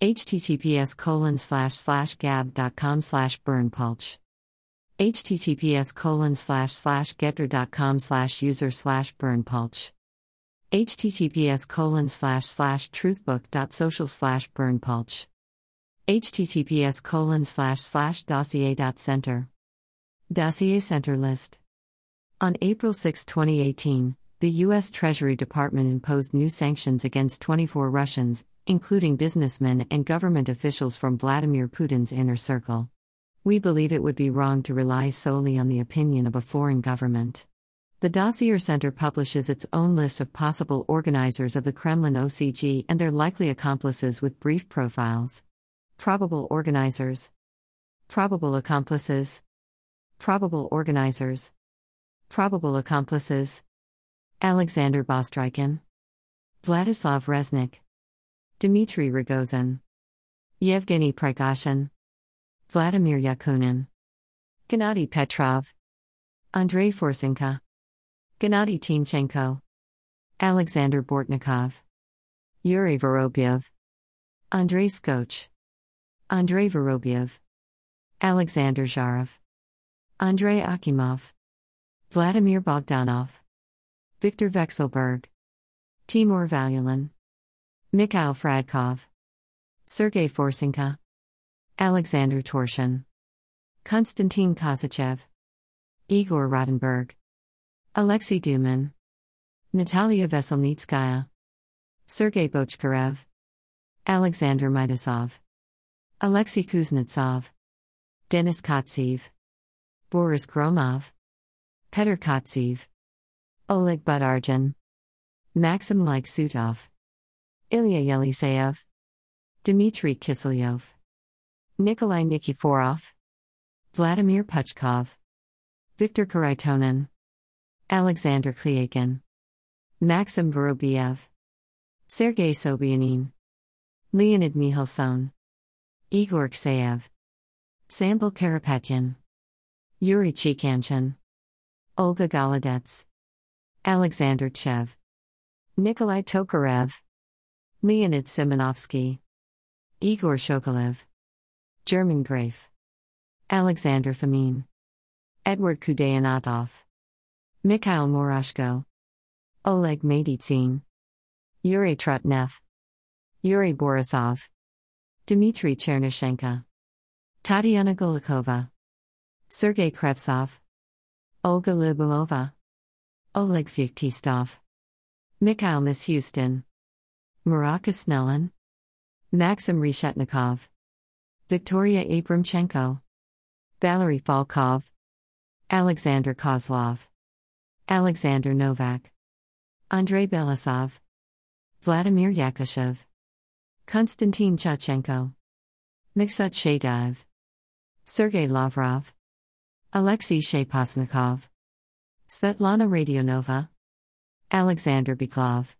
https colon slash slash gab.com slash berndpulch https colon slash slash getter.com slash user slash berndpulch https colon slash slash truthbook.social slash berndpulch https colon slash slash dossier.center dossier center list. On april 6 2018 the U.S. Treasury Department imposed new sanctions against 24 Russians, including businessmen and government officials from Vladimir Putin's inner circle. We believe it would be wrong to rely solely on the opinion of a foreign government. The Dossier Center publishes its own list of possible organizers of the Kremlin OCG and their likely accomplices with brief profiles. Probable organizers, Probable accomplices, Probable organizers, Probable accomplices. Alexander Bastrykin, Vladislav Reznik, Dmitry Rogozin, Yevgeny Prigozhin, Vladimir Yakunin, Gennady Petrov, Andrei Fursenko, Gennady Timchenko, Alexander Bortnikov, Yuri Vorobyev, Andrei Skoch, Andrei Vorobyev, Alexander Zharov, Andrei Akimov, Vladimir Bogdanov, Viktor Vekselberg, Timur Valyulin, Mikhail Fradkov, Sergei Fursenko, Alexander Torshin, Konstantin Kosachev, Igor Rotenberg, Alexei Duman, Natalia Veselnitskaya, Sergei Bochkarev, Alexander Midasov, Alexei Kuznetsov, Denis Kotsev, Boris Gromov, Petr Kotsev, Oleg Budargin, Maxim Liksutov, Ilya Yeliseyev, Dmitry Kiselyov, Nikolai Nikiforov, Vladimir Puchkov, Viktor Karaitonin, Alexander Klyakin, Maxim Vorobiev, Sergei Sobyanin, Leonid Mikhelson, Igor Ksayev, Samvel Karapetyan, Yuri Chikhanchin, Olga Golodets, Alexander Chev, Nikolai Tokarev, Leonid Simonovsky, Igor Shokolev, German Graf, Alexander Fomin, Edward Khudainatov, Mikhail Murashko, Oleg Madytsin, Yuri Trutnev, Yuri Borisov, Dmitry Chernyshenko, Tatiana Golikova, Sergei Kravtsov, Olga Lyubimova, Oleg Feoktistov, Mikhail Mishustin, Maraka Snellen, Maxim Reshetnikov, Victoria Abramchenko, Valery Falkov, Alexander Kozlov, Alexander Novak, Andrei Belousov, Vladimir Yakushev, Konstantin Chuychenko, Maksut Shadaev, Sergei Lavrov, Alexei Shepasnikov, Svetlana Radionova, Alexander Biklov,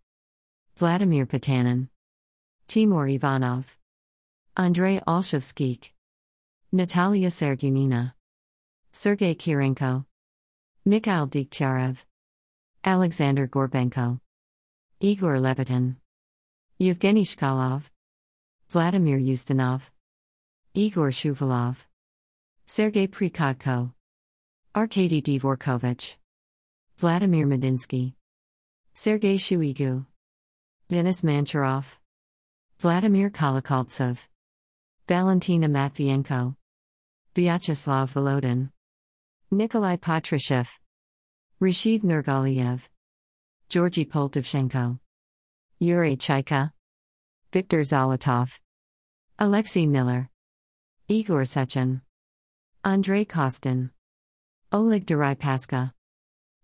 Vladimir Potanin, Timur Ivanov, Andrei Olshavskik, Natalia Sergunina, Sergei Kiriyenko, Mikhail Dikcharev, Alexander Gorbenko, Igor Levitin, Yevgeny Shkolov, Vladimir Ustinov, Igor Shuvalov, Sergei Prikhodko, Arkady Dvorkovich, Vladimir Medinsky, Sergei Shoigu, Denis Manturov, Vladimir Kolokoltsov, Valentina Matvienko, Vyacheslav Volodin, Nikolai Patrushev, Rashid Nurgaliev, Georgy Poltavchenko, Yuri Chaika, Viktor Zolotov, Alexei Miller, Igor Sechin, Andrei Kostin, Oleg Deripaska,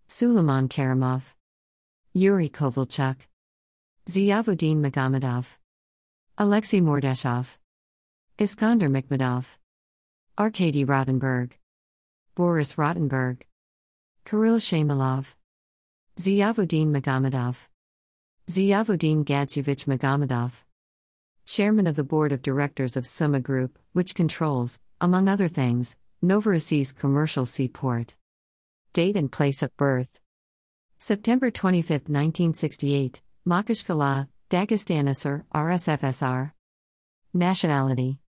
Suleiman Kerimov, Yuri Kovalchuk, Ziyavudin Magomedov, Alexei Mordashov, Iskander Makhmadov, Arkady Rotenberg, Boris Rotenberg, Kirill Shamalov, Ziyavudin Magomedov, Ziyavudin Gadzhievich Magomedov, Chairman of the Board of Directors of Summa Group, which controls, among other things, Novorossiysk Commercial Seaport. Date and place of birth. September 25, 1968, Makhachkala, Dagestan SR, RSFSR. Nationality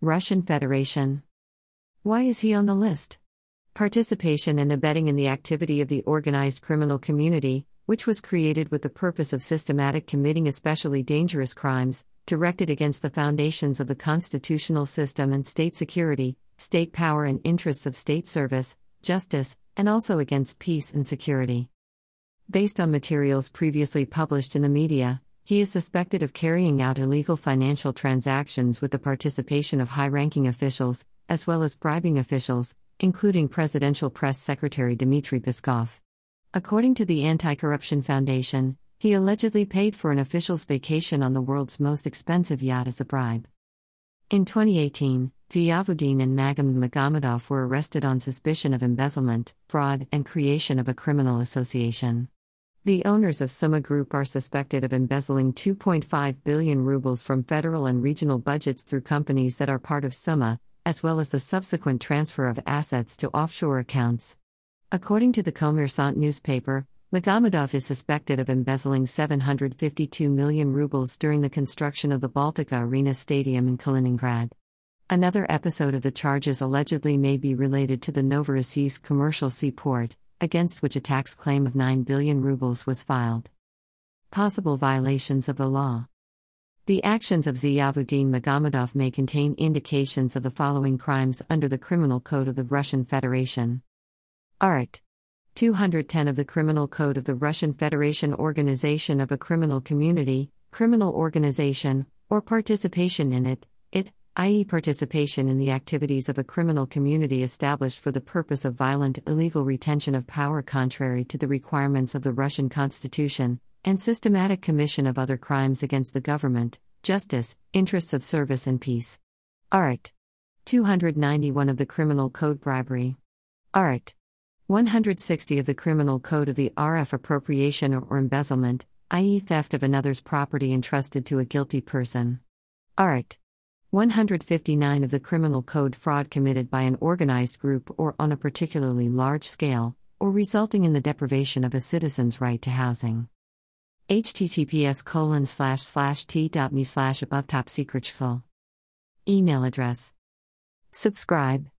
Russian Federation. Why is he on the list? Participation and abetting in the activity of the organized criminal community, which was created with the purpose of systematic committing especially dangerous crimes, directed against the foundations of the constitutional system and state security, state power and interests of state service, justice, and also against peace and security. Based on materials previously published in the media, he is suspected of carrying out illegal financial transactions with the participation of high ranking officials, as well as bribing officials, including Presidential Press Secretary Dmitry Peskov. According to the Anti Corruption Foundation, he allegedly paid for an official's vacation on the world's most expensive yacht as a bribe. In 2018, Ziyavudin and Magomed Magomedov were arrested on suspicion of embezzlement, fraud, and creation of a criminal association. The owners of Summa Group are suspected of embezzling 2.5 billion rubles from federal and regional budgets through companies that are part of Summa, as well as the subsequent transfer of assets to offshore accounts. According to the Kommersant newspaper, Magomedov is suspected of embezzling 752 million rubles during the construction of the Baltika Arena Stadium in Kaliningrad. Another episode of the charges allegedly may be related to the Novorossiysk commercial seaport, against which a tax claim of 9 billion rubles was filed. Possible violations of the law. The actions of Ziyavudin Magomedov may contain indications of the following crimes under the Criminal Code of the Russian Federation. Art. 210 of the Criminal Code of the Russian Federation Organization of a criminal community, criminal organization, or participation in it, it, i.e., participation in the activities of a criminal community established for the purpose of violent, illegal retention of power contrary to the requirements of the Russian Constitution, and systematic commission of other crimes against the government, justice, interests of service, and peace. Art. 291 of the Criminal Code Bribery. Art. 160 of the Criminal Code of the RF Appropriation or embezzlement, i.e., theft of another's property entrusted to a guilty person. Art. 159 of the Criminal Code fraud committed by an organized group or on a particularly large scale, or resulting in the deprivation of a citizen's right to housing. https colon slash slash t.me slash above top secret Email address. Subscribe.